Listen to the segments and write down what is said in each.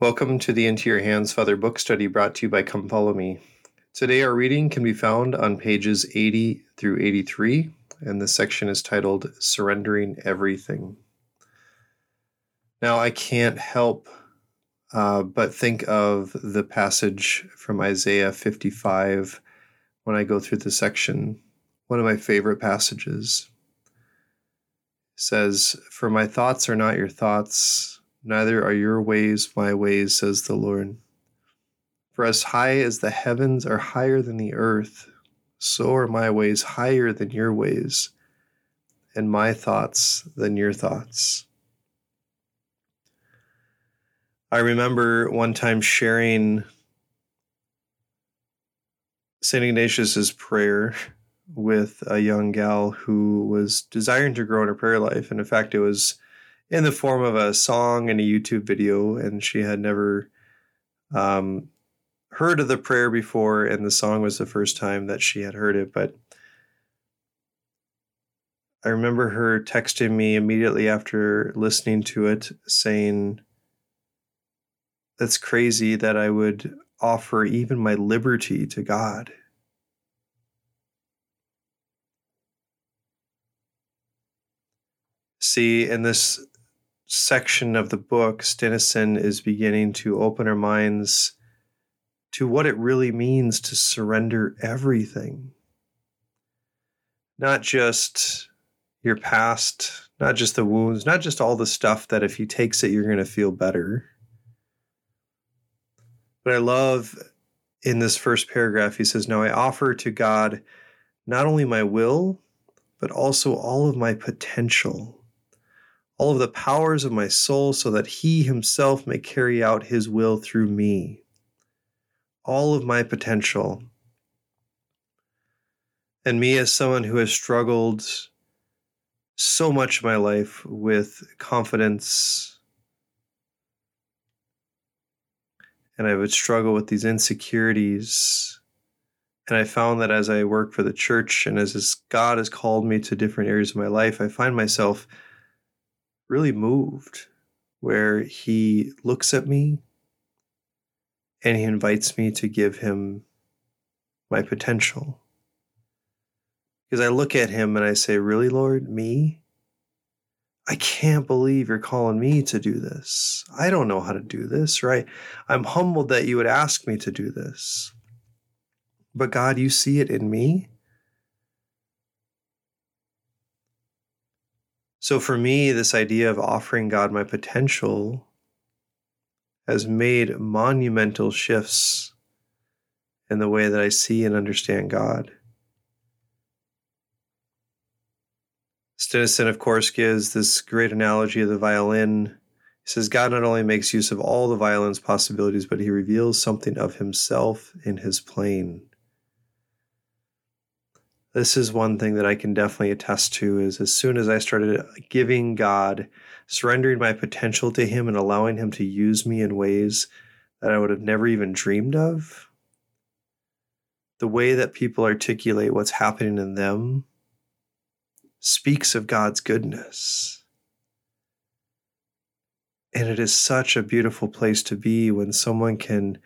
Welcome to the Into Your Hands Father book study brought to you by Come Follow Me. Today, our reading can be found on pages 80 through 83, and the section is titled Surrendering Everything. Now, I can't help uh, but think of the passage from Isaiah 55 when I go through the section. One of my favorite passages says, For my thoughts are not your thoughts Neither are your ways my ways, says the Lord. For as high as the heavens are higher than the earth, so are my ways higher than your ways, and my thoughts than your thoughts. I remember one time sharing St. Ignatius's prayer with a young gal who was desiring to grow in her prayer life. And in fact, it was in the form of a song and a YouTube video, and she had never um, heard of the prayer before, and the song was the first time that she had heard it. But I remember her texting me immediately after listening to it saying, That's crazy that I would offer even my liberty to God. See, in this section of the book, Stinissen is beginning to open our minds to what it really means to surrender everything. Not just your past, not just the wounds, not just all the stuff that if he takes it, you're going to feel better. But I love in this first paragraph, he says, Now I offer to God not only my will, but also all of my potential all of the powers of my soul so that he himself may carry out his will through me. All of my potential. And me, as someone who has struggled so much of my life with confidence, and I would struggle with these insecurities. And I found that as I work for the church and as God has called me to different areas of my life, I find myself really moved where he looks at me and he invites me to give him my potential. Because I look at him and I say, Really, Lord, me? I can't believe you're calling me to do this. I don't know how to do this, right? I'm humbled that you would ask me to do this. But God, you see it in me. So for me, this idea of offering God my potential has made monumental shifts in the way that I see and understand God. Stinissen, of course, gives this great analogy of the violin. He says, God not only makes use of all the violin's possibilities, but he reveals something of himself in his playing this is one thing that I can definitely attest to is as soon as I started giving God, surrendering my potential to Him and allowing Him to use me in ways that I would have never even dreamed of, the way that people articulate what's happening in them speaks of God's goodness. And it is such a beautiful place to be when someone can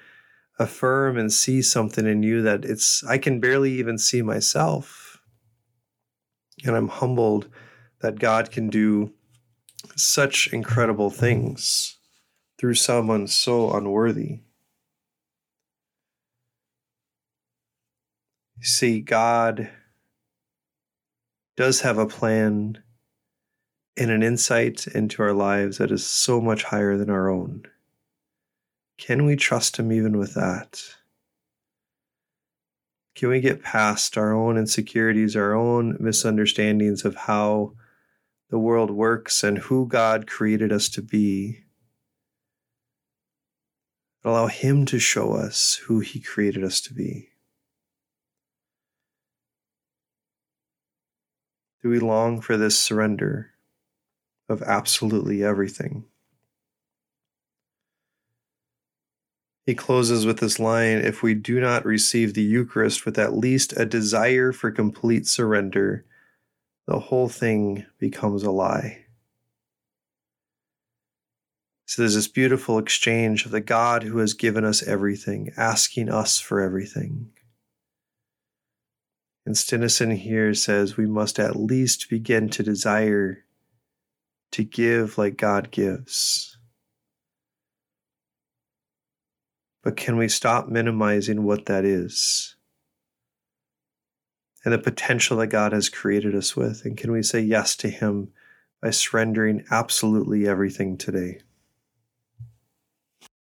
affirm and see something in you that it's I can barely even see myself. And I'm humbled that God can do such incredible things through someone so unworthy. You see, God does have a plan and an insight into our lives that is so much higher than our own. Can we trust Him even with that? Can we get past our own insecurities, our own misunderstandings of how the world works and who God created us to be? Allow Him to show us who He created us to be. Do we long for this surrender of absolutely everything? He closes with this line If we do not receive the Eucharist with at least a desire for complete surrender, the whole thing becomes a lie. So there's this beautiful exchange of the God who has given us everything, asking us for everything. And Stinissen here says we must at least begin to desire to give like God gives. But can we stop minimizing what that is? And the potential that God has created us with? And can we say yes to Him by surrendering absolutely everything today?